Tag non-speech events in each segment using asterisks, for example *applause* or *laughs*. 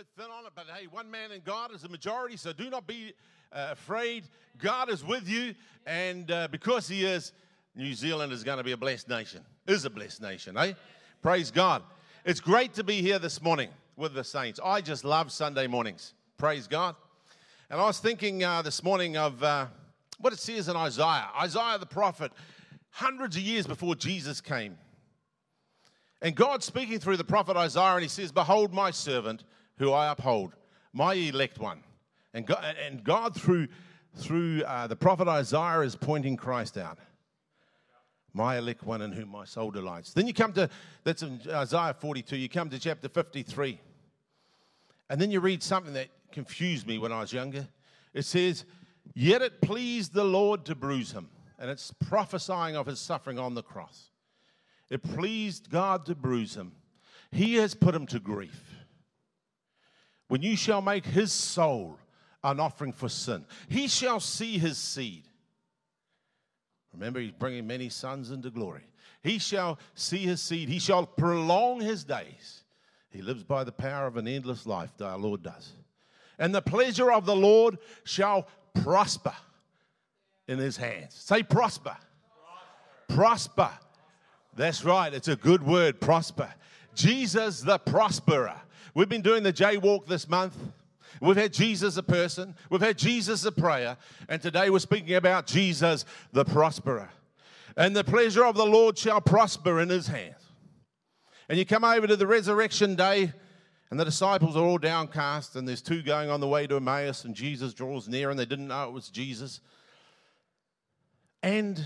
bit thin on it, but hey, one man in God is a majority, so do not be uh, afraid. God is with you, and uh, because He is, New Zealand is going to be a blessed nation, is a blessed nation, eh? Praise God. It's great to be here this morning with the saints. I just love Sunday mornings. Praise God. And I was thinking uh, this morning of uh, what it says in Isaiah. Isaiah the prophet, hundreds of years before Jesus came. And God speaking through the prophet Isaiah, and he says, Behold my servant who I uphold, my elect one. And God, and God through, through uh, the prophet Isaiah, is pointing Christ out. My elect one in whom my soul delights. Then you come to, that's in Isaiah 42, you come to chapter 53. And then you read something that confused me when I was younger. It says, Yet it pleased the Lord to bruise him. And it's prophesying of his suffering on the cross. It pleased God to bruise him. He has put him to grief. When you shall make his soul an offering for sin, he shall see his seed. Remember, he's bringing many sons into glory. He shall see his seed. He shall prolong his days. He lives by the power of an endless life, our Lord does. And the pleasure of the Lord shall prosper in his hands. Say prosper. Prosper. prosper. That's right. It's a good word, prosper. Jesus the prosperer. We've been doing the J walk this month. We've had Jesus a person, we've had Jesus a prayer, and today we're speaking about Jesus the prosperer. And the pleasure of the Lord shall prosper in his hands. And you come over to the resurrection day, and the disciples are all downcast, and there's two going on the way to Emmaus, and Jesus draws near, and they didn't know it was Jesus. And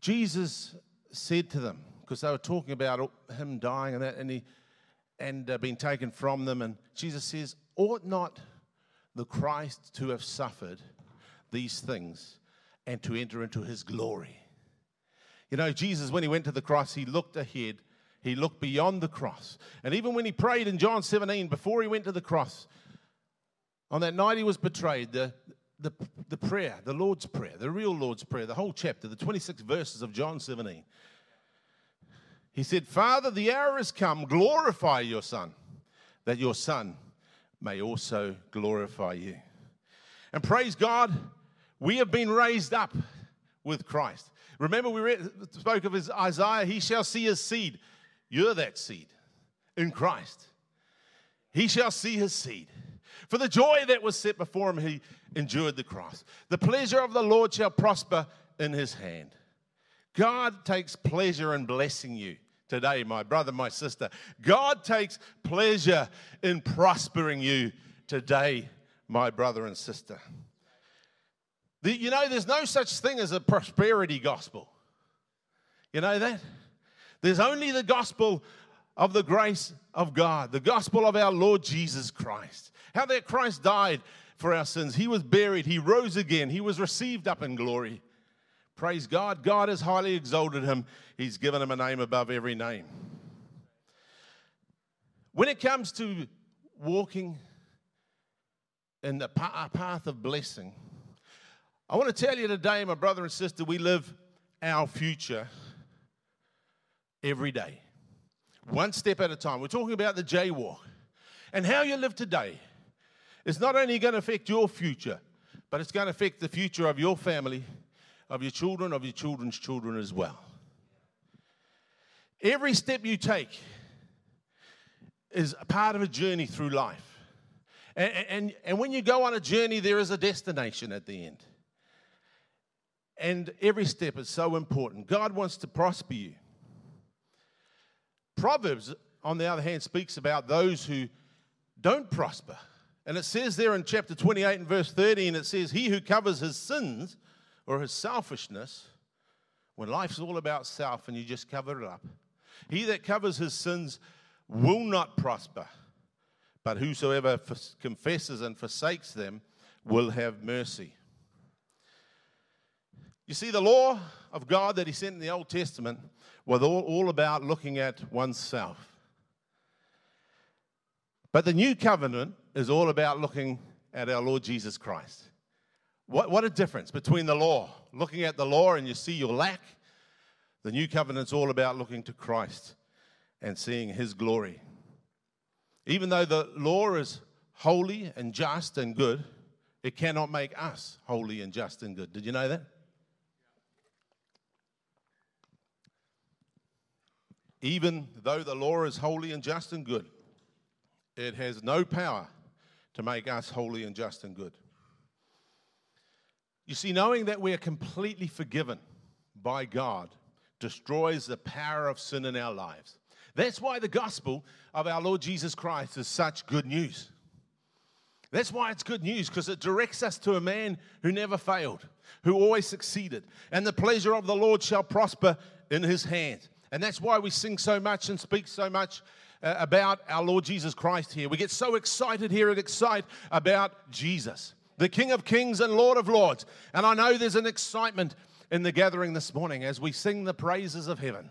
Jesus said to them, because they were talking about him dying and that, and he and uh, being taken from them, and Jesus says, "Ought not the Christ to have suffered these things and to enter into His glory?" You know, Jesus, when he went to the cross, he looked ahead. He looked beyond the cross. And even when he prayed in John 17, before he went to the cross, on that night he was betrayed, the, the, the prayer, the Lord's Prayer, the real Lord's Prayer, the whole chapter, the 26 verses of John 17. He said, Father, the hour has come, glorify your Son, that your Son may also glorify you. And praise God, we have been raised up with Christ. Remember, we read, spoke of his Isaiah, he shall see his seed. You're that seed in Christ. He shall see his seed. For the joy that was set before him, he endured the cross. The pleasure of the Lord shall prosper in his hand. God takes pleasure in blessing you today, my brother, my sister. God takes pleasure in prospering you today, my brother and sister. The, you know, there's no such thing as a prosperity gospel. You know that? There's only the gospel of the grace of God, the gospel of our Lord Jesus Christ. How that Christ died for our sins. He was buried, he rose again, he was received up in glory. Praise God. God has highly exalted him, he's given him a name above every name. When it comes to walking in the uh, path of blessing, I want to tell you today, my brother and sister, we live our future every day, one step at a time. We're talking about the jaywalk and how you live today it's not only going to affect your future, but it's going to affect the future of your family, of your children, of your children's children as well. Every step you take is a part of a journey through life. And, and, and when you go on a journey, there is a destination at the end. And every step is so important. God wants to prosper you. Proverbs, on the other hand, speaks about those who don't prosper. And it says there in chapter 28 and verse 13, it says, He who covers his sins or his selfishness, when life's all about self and you just cover it up, he that covers his sins will not prosper, but whosoever confesses and forsakes them will have mercy. You see, the law of God that he sent in the Old Testament was all, all about looking at oneself. But the new covenant is all about looking at our Lord Jesus Christ. What, what a difference between the law, looking at the law and you see your lack. The new covenant's all about looking to Christ and seeing his glory. Even though the law is holy and just and good, it cannot make us holy and just and good. Did you know that? Even though the law is holy and just and good, it has no power to make us holy and just and good. You see, knowing that we are completely forgiven by God destroys the power of sin in our lives. That's why the gospel of our Lord Jesus Christ is such good news. That's why it's good news, because it directs us to a man who never failed, who always succeeded. And the pleasure of the Lord shall prosper in his hand. And that's why we sing so much and speak so much uh, about our Lord Jesus Christ here. We get so excited here and excite about Jesus, the King of Kings and Lord of Lords. And I know there's an excitement in the gathering this morning as we sing the praises of heaven.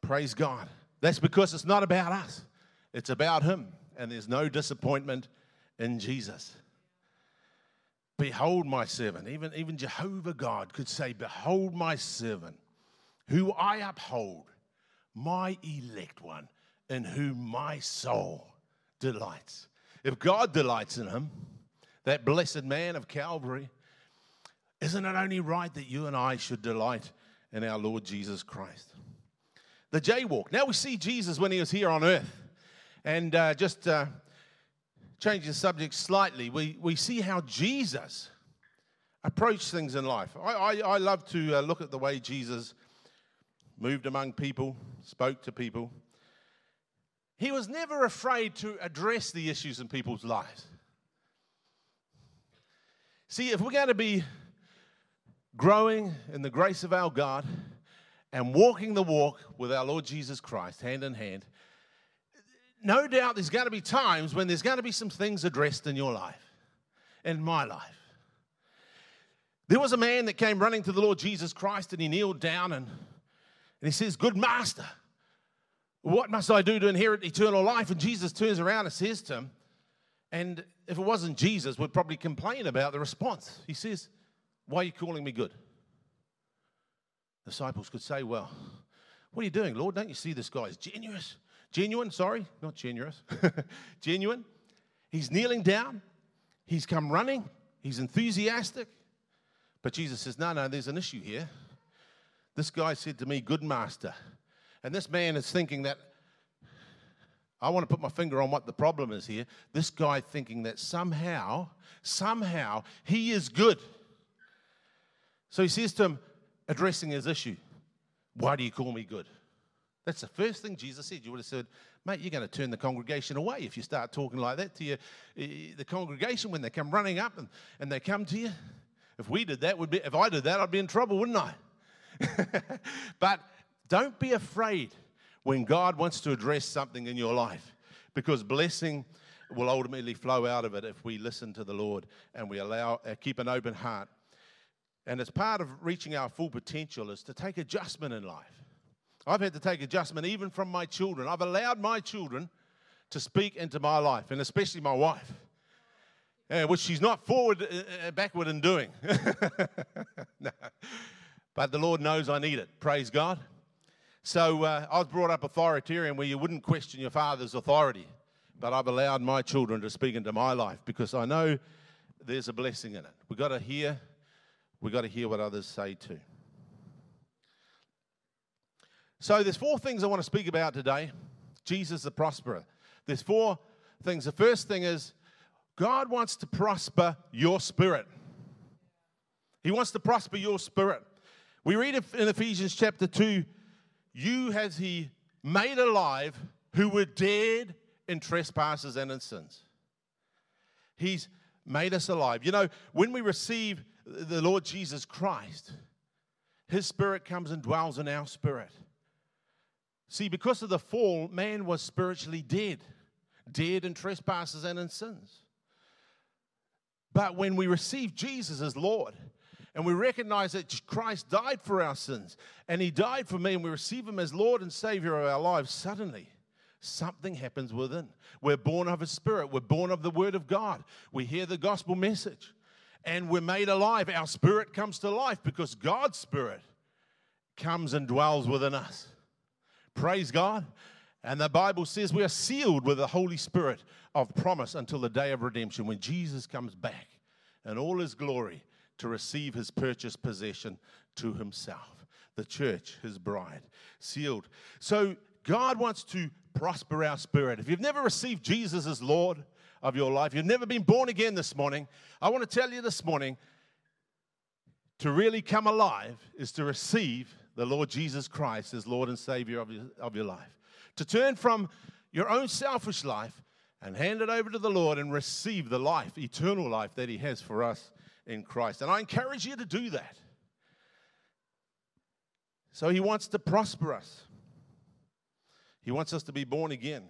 Praise God. That's because it's not about us, it's about Him. And there's no disappointment in Jesus. Behold my servant. Even, even Jehovah God could say, Behold my servant, who I uphold, my elect one, in whom my soul delights. If God delights in him, that blessed man of Calvary, isn't it only right that you and I should delight in our Lord Jesus Christ? The jaywalk. Now we see Jesus when he was here on earth. And uh, just uh, change the subject slightly, we, we see how Jesus approached things in life. I, I, I love to uh, look at the way Jesus moved among people, spoke to people. He was never afraid to address the issues in people's lives. See, if we're going to be growing in the grace of our God and walking the walk with our Lord Jesus Christ hand in hand, no doubt there's going to be times when there's going to be some things addressed in your life, in my life. There was a man that came running to the Lord Jesus Christ and he kneeled down and, and he says, Good master, what must I do to inherit eternal life? And Jesus turns around and says to him, and if it wasn't Jesus, we'd probably complain about the response. He says, Why are you calling me good? Disciples could say, Well, what are you doing, Lord? Don't you see this guy is genuine? Genuine, sorry, not generous. *laughs* genuine. He's kneeling down. He's come running. He's enthusiastic. But Jesus says, No, no, there's an issue here. This guy said to me, Good master. And this man is thinking that I want to put my finger on what the problem is here. This guy thinking that somehow, somehow, he is good. So he says to him, addressing his issue, Why do you call me good? That's the first thing Jesus said. You would have said, mate, you're going to turn the congregation away if you start talking like that to your, eh, the congregation when they come running up and, and they come to you. If we did that, would be, if I did that, I'd be in trouble, wouldn't I? *laughs* but don't be afraid when God wants to address something in your life because blessing will ultimately flow out of it if we listen to the Lord and we allow, uh, keep an open heart. And as part of reaching our full potential is to take adjustment in life. I've had to take adjustment even from my children. I've allowed my children to speak into my life, and especially my wife, uh, which she's not forward, uh, uh backward in doing. *laughs* no. But the Lord knows I need it. Praise God. So uh, I was brought up authoritarian where you wouldn't question your father's authority, but I've allowed my children to speak into my life because I know there's a blessing in it. We've got to hear, we've got to hear what others say too. So there's four things I want to speak about today. Jesus the prosperer. There's four things. The first thing is God wants to prosper your spirit. He wants to prosper your spirit. We read in Ephesians chapter 2, you has he made alive who were dead in trespasses and in sins. He's made us alive. You know, when we receive the Lord Jesus Christ, his spirit comes and dwells in our spirit. See, because of the fall, man was spiritually dead, dead in trespasses and in sins. But when we receive Jesus as Lord, and we recognize that Christ died for our sins, and He died for me, and we receive Him as Lord and Savior of our lives, suddenly something happens within. We're born of a Spirit, we're born of the Word of God, we hear the gospel message, and we're made alive. Our spirit comes to life because God's Spirit comes and dwells within us. Praise God. And the Bible says we are sealed with the Holy Spirit of promise until the day of redemption when Jesus comes back in all his glory to receive his purchased possession to himself. The church, his bride, sealed. So God wants to prosper our spirit. If you've never received Jesus as Lord of your life, you've never been born again this morning, I want to tell you this morning to really come alive is to receive the Lord Jesus Christ as Lord and Savior of your, of your life. To turn from your own selfish life and hand it over to the Lord and receive the life, eternal life that He has for us in Christ. And I encourage you to do that. So He wants to prosper us, He wants us to be born again.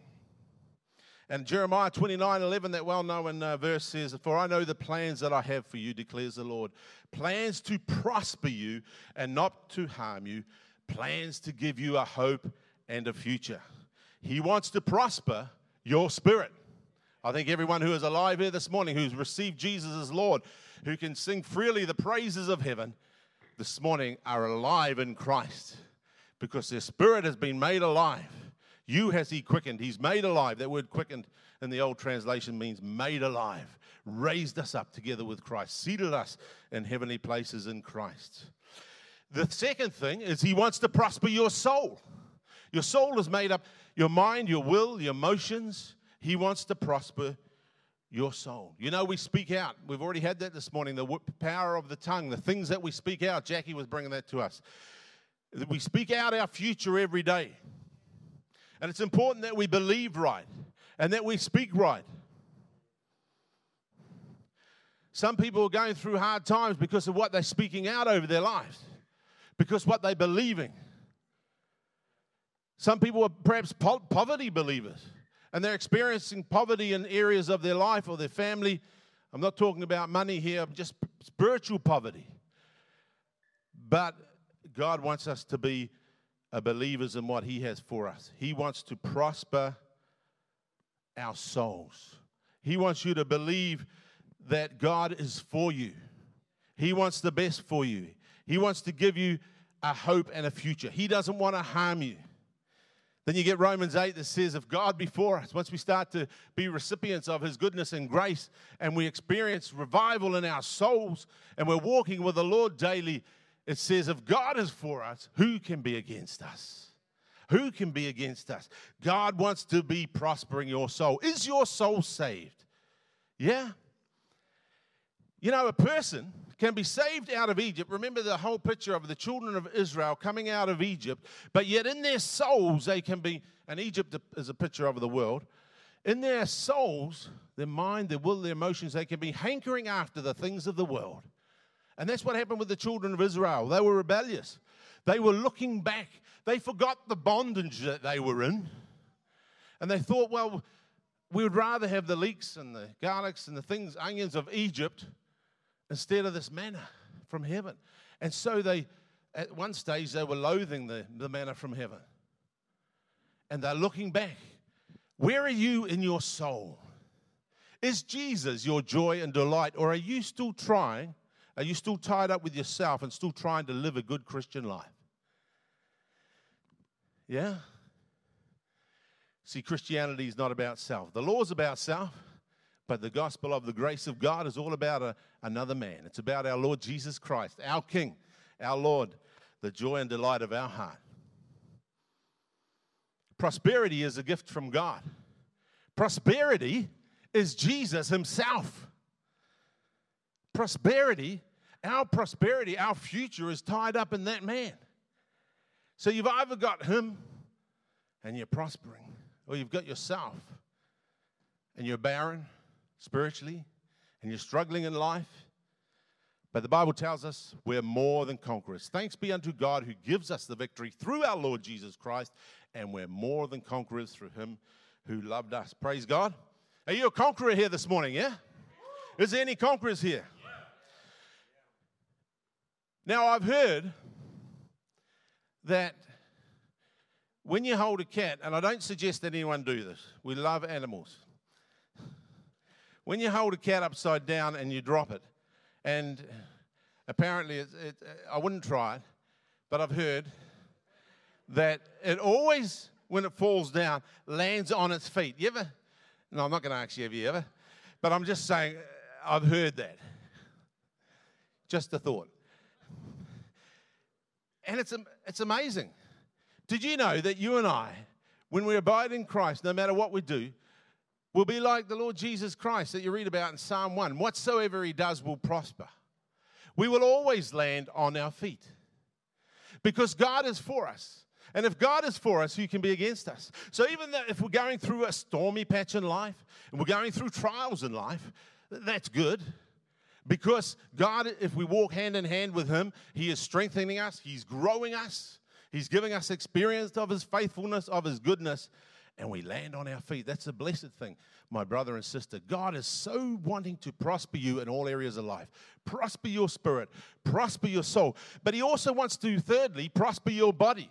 And Jeremiah 29 11, that well known uh, verse says, For I know the plans that I have for you, declares the Lord. Plans to prosper you and not to harm you, plans to give you a hope and a future. He wants to prosper your spirit. I think everyone who is alive here this morning, who's received Jesus as Lord, who can sing freely the praises of heaven, this morning are alive in Christ because their spirit has been made alive. You has He quickened. He's made alive. That word quickened in the old translation means made alive, raised us up together with Christ, seated us in heavenly places in Christ. The second thing is He wants to prosper your soul. Your soul is made up, your mind, your will, your emotions. He wants to prosper your soul. You know, we speak out. We've already had that this morning the power of the tongue, the things that we speak out. Jackie was bringing that to us. We speak out our future every day. And it's important that we believe right and that we speak right. Some people are going through hard times because of what they're speaking out over their lives, because what they're believing. Some people are perhaps po- poverty believers and they're experiencing poverty in areas of their life or their family. I'm not talking about money here, just spiritual poverty. But God wants us to be uh, believers in what He has for us. He wants to prosper our souls. He wants you to believe that God is for you. He wants the best for you. He wants to give you a hope and a future. He doesn't want to harm you. Then you get Romans 8 that says, If God before us, once we start to be recipients of His goodness and grace, and we experience revival in our souls, and we're walking with the Lord daily, it says, If God is for us, who can be against us? Who can be against us? God wants to be prospering your soul. Is your soul saved? Yeah. You know, a person can be saved out of Egypt. Remember the whole picture of the children of Israel coming out of Egypt, but yet in their souls they can be, and Egypt is a picture of the world. In their souls, their mind, their will, their emotions, they can be hankering after the things of the world. And that's what happened with the children of Israel. They were rebellious. They were looking back. They forgot the bondage that they were in. And they thought, well, we would rather have the leeks and the garlics and the things, onions of Egypt instead of this manna from heaven. And so they, at one stage, they were loathing the, the manna from heaven. And they're looking back. Where are you in your soul? Is Jesus your joy and delight, or are you still trying are you still tied up with yourself and still trying to live a good Christian life? Yeah? See, Christianity is not about self. The law is about self, but the gospel of the grace of God is all about a, another man. It's about our Lord Jesus Christ, our King, our Lord, the joy and delight of our heart. Prosperity is a gift from God. Prosperity is Jesus Himself prosperity, our prosperity, our future is tied up in that man. So you've either got him and you're prospering, or you've got yourself and you're barren spiritually and you're struggling in life. But the Bible tells us we're more than conquerors. Thanks be unto God who gives us the victory through our Lord Jesus Christ, and we're more than conquerors through him who loved us. Praise God. Are you a conqueror here this morning? Yeah? Is there any conquerors here? Now, I've heard that when you hold a cat, and I don't suggest that anyone do this, we love animals. When you hold a cat upside down and you drop it, and apparently it, it, I wouldn't try it, but I've heard that it always, when it falls down, lands on its feet. You ever? No, I'm not going to ask you, have you ever? But I'm just saying, I've heard that. Just a thought. And it's, it's amazing. Did you know that you and I, when we abide in Christ, no matter what we do, will be like the Lord Jesus Christ that you read about in Psalm 1? Whatsoever he does will prosper. We will always land on our feet because God is for us. And if God is for us, who can be against us? So even if we're going through a stormy patch in life and we're going through trials in life, that's good. Because God, if we walk hand in hand with Him, He is strengthening us, He's growing us, He's giving us experience of His faithfulness, of His goodness, and we land on our feet. That's a blessed thing, my brother and sister. God is so wanting to prosper you in all areas of life, prosper your spirit, prosper your soul. But He also wants to, thirdly, prosper your body.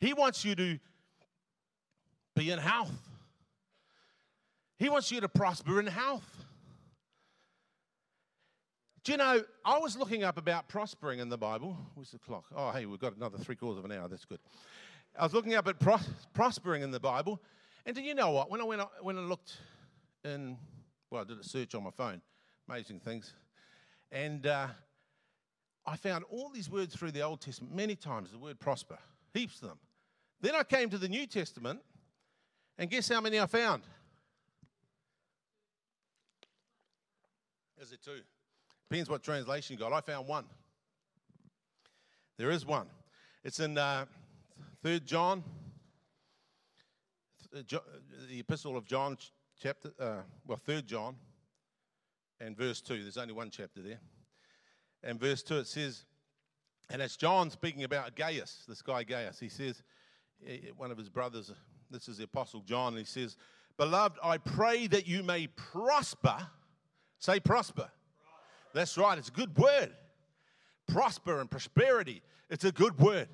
He wants you to be in health. He wants you to prosper in health. Do you know, I was looking up about prospering in the Bible. Where's the clock? Oh, hey, we've got another three quarters of an hour. That's good. I was looking up at pros- prospering in the Bible. And do you know what? When I went, when I looked in, well, I did a search on my phone, amazing things. And uh, I found all these words through the Old Testament, many times the word prosper, heaps of them. Then I came to the New Testament, and guess how many I found? Is it two? Depends what translation you got. I found one. There is one. It's in uh, 3rd John, uh, uh, the Epistle of John, chapter, uh, well, 3rd John, and verse 2. There's only one chapter there. And verse 2, it says, and it's John speaking about Gaius, this guy Gaius. He says, eh, eh, one of his brothers, this is the Apostle John, and he says, Beloved, I pray that you may prosper. Say prosper that's right, it's a good word. Prosper and prosperity, it's a good word.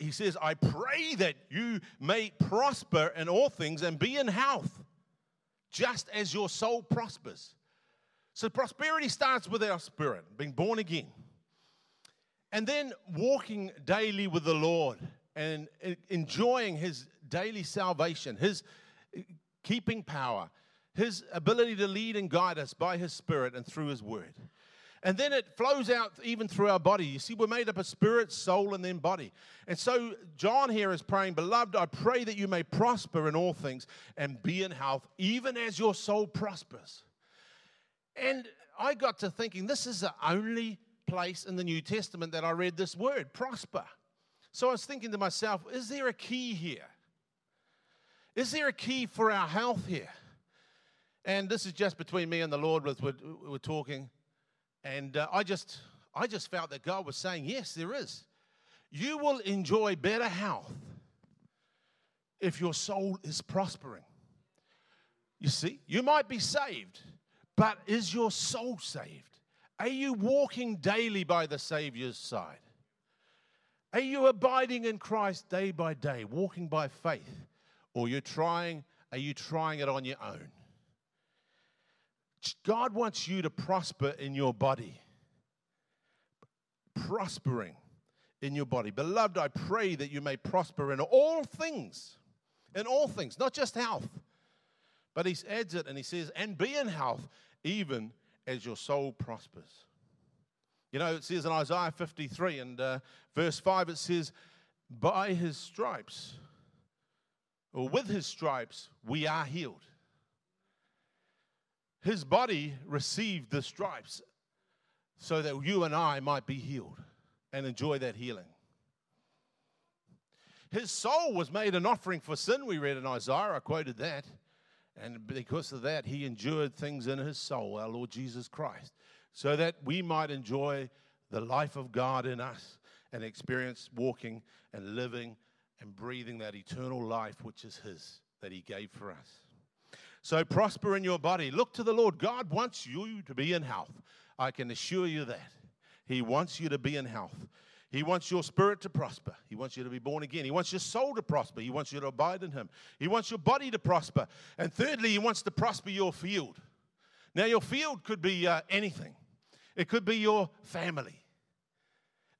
He says, I pray that you may prosper in all things and be in health, just as your soul prospers. So, prosperity starts with our spirit, being born again. And then walking daily with the Lord and enjoying His daily salvation, His eh, keeping power, his ability to lead and guide us by His Spirit and through His Word. And then it flows out even through our body. You see, we're made up of spirit, soul, and then body. And so John here is praying, Beloved, I pray that you may prosper in all things and be in health, even as your soul prospers. And I got to thinking, this is the only place in the New Testament that I read this word, prosper. So I was thinking to myself, is there a key here? Is there a key for our health here? And this is just between me and the Lord we're, we're talking. And uh, I just, I just felt that God was saying, yes, there is. You will enjoy better health if your soul is prospering. You see, you might be saved, but is your soul saved? Are you walking daily by the Savior's side? Are you abiding in Christ day by day, walking by faith? Or you're trying, are you trying it on your own? God wants you to prosper in your body. Prospering in your body. Beloved, I pray that you may prosper in all things. In all things, not just health. But he adds it and he says, and be in health, even as your soul prospers. You know, it says in Isaiah 53 and uh, verse 5, it says, By his stripes, or with his stripes, we are healed. His body received the stripes so that you and I might be healed and enjoy that healing. His soul was made an offering for sin, we read in Isaiah. I quoted that. And because of that, he endured things in his soul, our Lord Jesus Christ, so that we might enjoy the life of God in us and experience walking and living and breathing that eternal life which is his that he gave for us. So prosper in your body. Look to the Lord. God wants you to be in health. I can assure you that. He wants you to be in health. He wants your spirit to prosper. He wants you to be born again. He wants your soul to prosper. He wants you to abide in Him. He wants your body to prosper. And thirdly, He wants to prosper your field. Now, your field could be uh, anything, it could be your family,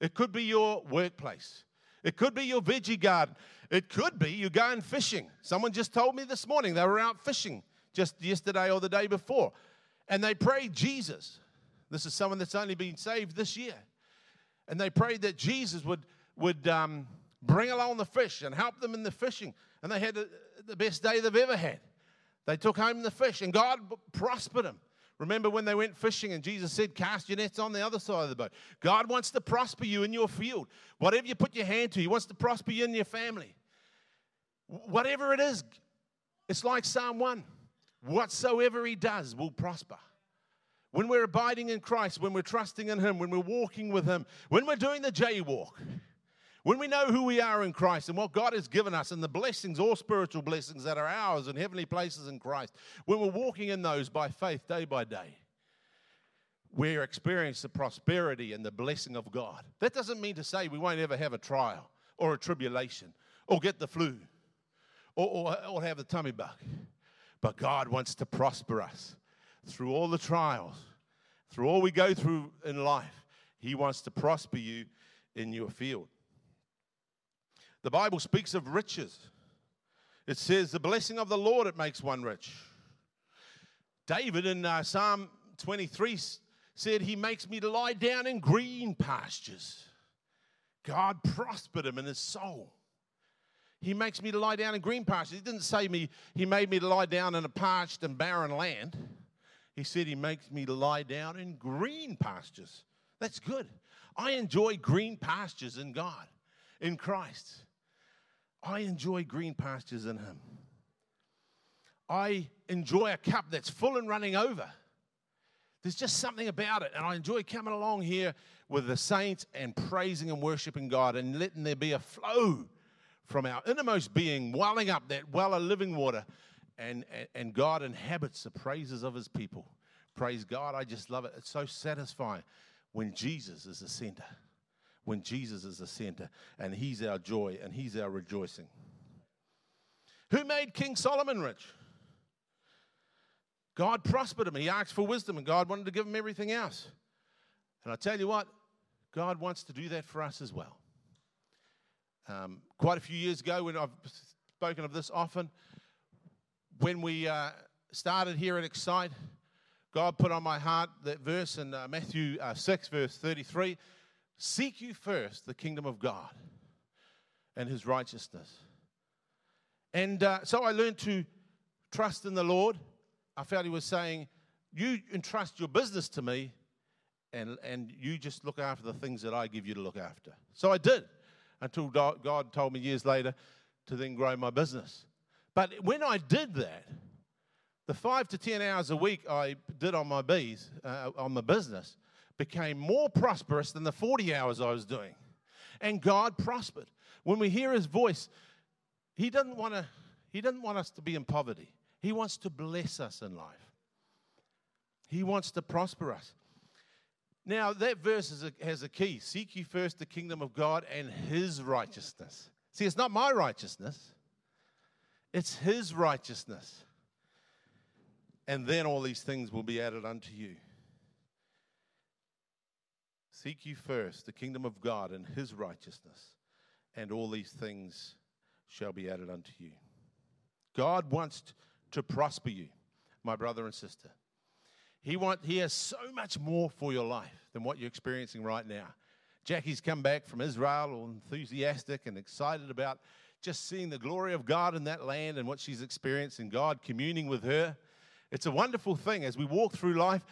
it could be your workplace, It could be your veggie garden. It could be you going fishing. Someone just told me this morning they were out fishing just yesterday or the day before. And they prayed Jesus. This is someone that's only been saved this year. And they prayed that Jesus would, would um, bring along the fish and help them in the fishing. And they had the best day they've ever had. They took home the fish, and God prospered them. Remember when they went fishing and Jesus said, Cast your nets on the other side of the boat. God wants to prosper you in your field. Whatever you put your hand to, He wants to prosper you in your family. Whatever it is, it's like Psalm 1 whatsoever He does will prosper. When we're abiding in Christ, when we're trusting in Him, when we're walking with Him, when we're doing the jaywalk, when we know who we are in Christ and what God has given us and the blessings, all spiritual blessings that are ours in heavenly places in Christ, when we're walking in those by faith day by day, we experience the prosperity and the blessing of God. That doesn't mean to say we won't ever have a trial or a tribulation or get the flu or, or, or have the tummy bug. But God wants to prosper us through all the trials, through all we go through in life. He wants to prosper you in your field. The Bible speaks of riches. It says, The blessing of the Lord, it makes one rich. David in uh, Psalm 23 said, He makes me to lie down in green pastures. God prospered him in his soul. He makes me to lie down in green pastures. He didn't say me, He made me to lie down in a parched and barren land. He said, He makes me to lie down in green pastures. That's good. I enjoy green pastures in God, in Christ. I enjoy green pastures in Him. I enjoy a cup that's full and running over. There's just something about it. And I enjoy coming along here with the saints and praising and worshiping God and letting there be a flow from our innermost being, welling up that well of living water. And, and, and God inhabits the praises of His people. Praise God. I just love it. It's so satisfying when Jesus is the center when Jesus is the center and he's our joy and he's our rejoicing. Who made King Solomon rich? God prospered him. He asked for wisdom, and God wanted to give him everything else. And I tell you what, God wants to do that for us as well. Um, quite a few years ago, when I've spoken of this often, when we uh, started here at Excite, God put on my heart that verse in uh, Matthew uh, 6, verse 33 Seek you first the kingdom of God and his righteousness. And uh, so I learned to trust in the Lord. I felt he was saying, You entrust your business to me, and, and you just look after the things that I give you to look after. So I did until God told me years later to then grow my business. But when I did that, the five to 10 hours a week I did on my bees, uh, on my business, became more prosperous than the 40 hours I was doing. And God prospered. When we hear his voice, he doesn't want to he doesn't want us to be in poverty. He wants to bless us in life. He wants to prosper us. Now, that verse a, has a key. Seek ye first the kingdom of God and his righteousness. See, it's not my righteousness, it's his righteousness. And then all these things will be added unto you. Seek ye first the kingdom of God and his righteousness, and all these things shall be added unto you. God wants to prosper you, my brother and sister. He, want, he has so much more for your life than what you're experiencing right now. Jackie's come back from Israel, all enthusiastic and excited about just seeing the glory of God in that land and what she's experiencing, God communing with her. It's a wonderful thing as we walk through life.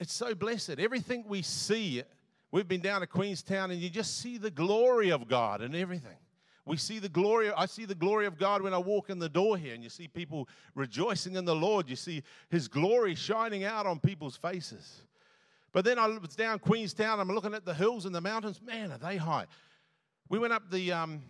It's so blessed. Everything we see, we've been down to Queenstown and you just see the glory of God and everything. We see the glory, I see the glory of God when I walk in the door here and you see people rejoicing in the Lord. You see His glory shining out on people's faces. But then I was down Queenstown, I'm looking at the hills and the mountains. Man, are they high. We went up the um,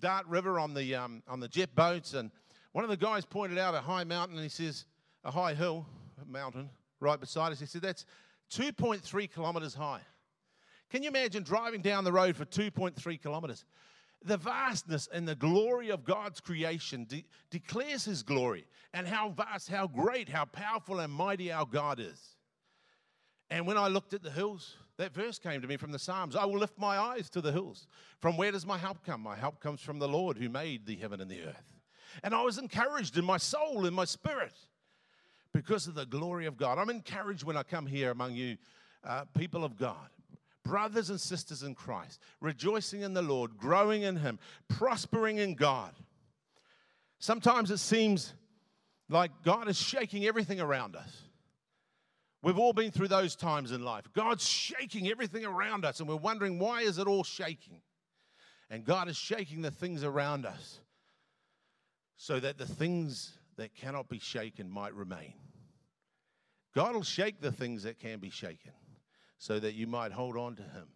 Dart River on the, um, on the jet boats, and one of the guys pointed out a high mountain and he says, a high hill, a mountain right beside us. He said, That's 2.3 kilometers high. Can you imagine driving down the road for 2.3 kilometers? The vastness and the glory of God's creation de- declares His glory and how vast, how great, how powerful and mighty our God is. And when I looked at the hills, that verse came to me from the Psalms I will lift my eyes to the hills. From where does my help come? My help comes from the Lord who made the heaven and the earth. And I was encouraged in my soul, in my spirit, because of the glory of God. I'm encouraged when I come here among you, uh, people of God, brothers and sisters in Christ, rejoicing in the Lord, growing in Him, prospering in God. Sometimes it seems like God is shaking everything around us. We've all been through those times in life. God's shaking everything around us, and we're wondering why is it all shaking? And God is shaking the things around us so that the things that cannot be shaken might remain. God will shake the things that can be shaken so that you might hold on to Him,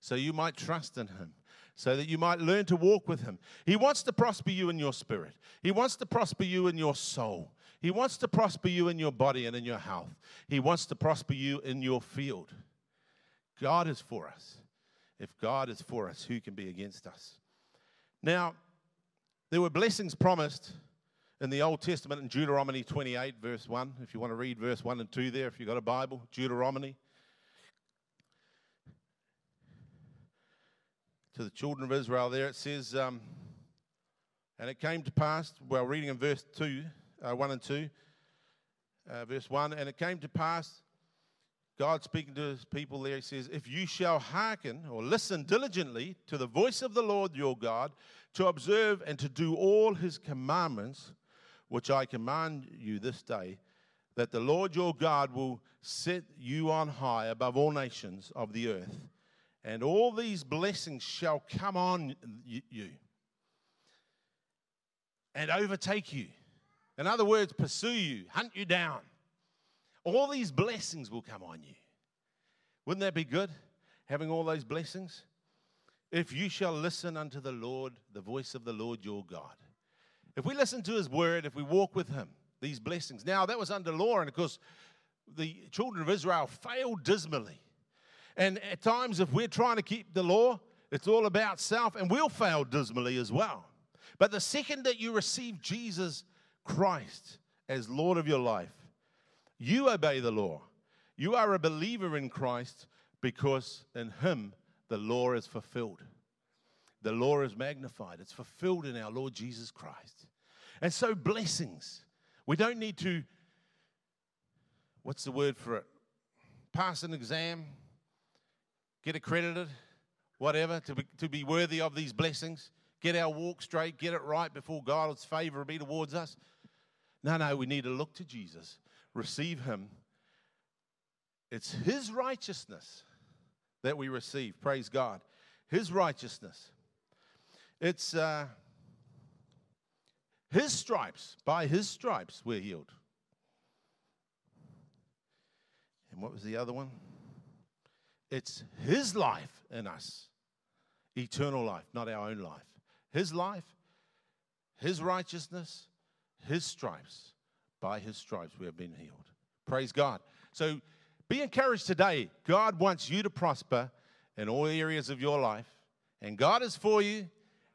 so you might trust in Him, so that you might learn to walk with Him. He wants to prosper you in your spirit, He wants to prosper you in your soul. He wants to prosper you in your body and in your health. He wants to prosper you in your field. God is for us. If God is for us, who can be against us? Now, there were blessings promised in the Old Testament in Deuteronomy 28, verse 1. If you want to read verse 1 and 2 there, if you've got a Bible, Deuteronomy. To the children of Israel, there it says, um, and it came to pass, well, reading in verse 2, uh, 1 and 2, uh, verse 1. And it came to pass, God speaking to his people there, he says, If you shall hearken or listen diligently to the voice of the Lord your God, to observe and to do all his commandments, which I command you this day, that the Lord your God will set you on high above all nations of the earth, and all these blessings shall come on you and overtake you in other words, pursue you, hunt you down. All these blessings will come on you. Wouldn't that be good, having all those blessings? If you shall listen unto the Lord, the voice of the Lord your God. If we listen to his word, if we walk with him, these blessings. Now, that was under law, and of course, the children of Israel failed dismally. And at times, if we're trying to keep the law, it's all about self, and we'll fail dismally as well. But the second that you receive Jesus Christ as Lord of your life, you obey the law. You are a believer in Christ because in Him the law is fulfilled. The law is magnified, it's fulfilled in our Lord Jesus Christ. And so, blessings. We don't need to, what's the word for it? Pass an exam, get accredited, whatever, to be, to be worthy of these blessings, get our walk straight, get it right before God's favor be towards us. No, no, we need to look to Jesus, receive Him. It's His righteousness that we receive. Praise God. His righteousness. It's uh, His stripes. By His stripes, we're healed. And what was the other one? It's His life in us, eternal life, not our own life. His life, His righteousness, his stripes, by his stripes, we have been healed. Praise God. So be encouraged today. God wants you to prosper in all areas of your life, and God is for you.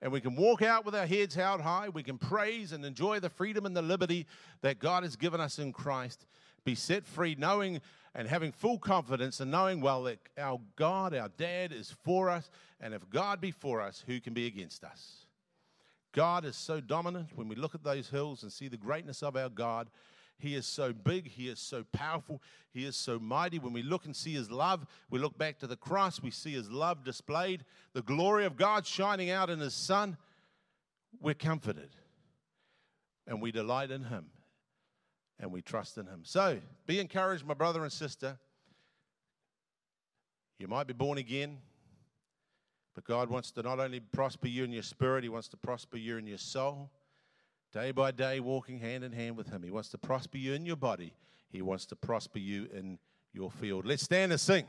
And we can walk out with our heads held high. We can praise and enjoy the freedom and the liberty that God has given us in Christ. Be set free, knowing and having full confidence and knowing well that our God, our dad, is for us. And if God be for us, who can be against us? God is so dominant when we look at those hills and see the greatness of our God. He is so big, He is so powerful, He is so mighty. When we look and see His love, we look back to the cross, we see His love displayed, the glory of God shining out in His Son. We're comforted and we delight in Him and we trust in Him. So be encouraged, my brother and sister. You might be born again, but God wants to not only prosper you in your spirit, He wants to prosper you in your soul. Day by day, walking hand in hand with Him. He wants to prosper you in your body. He wants to prosper you in your field. Let's stand and sing.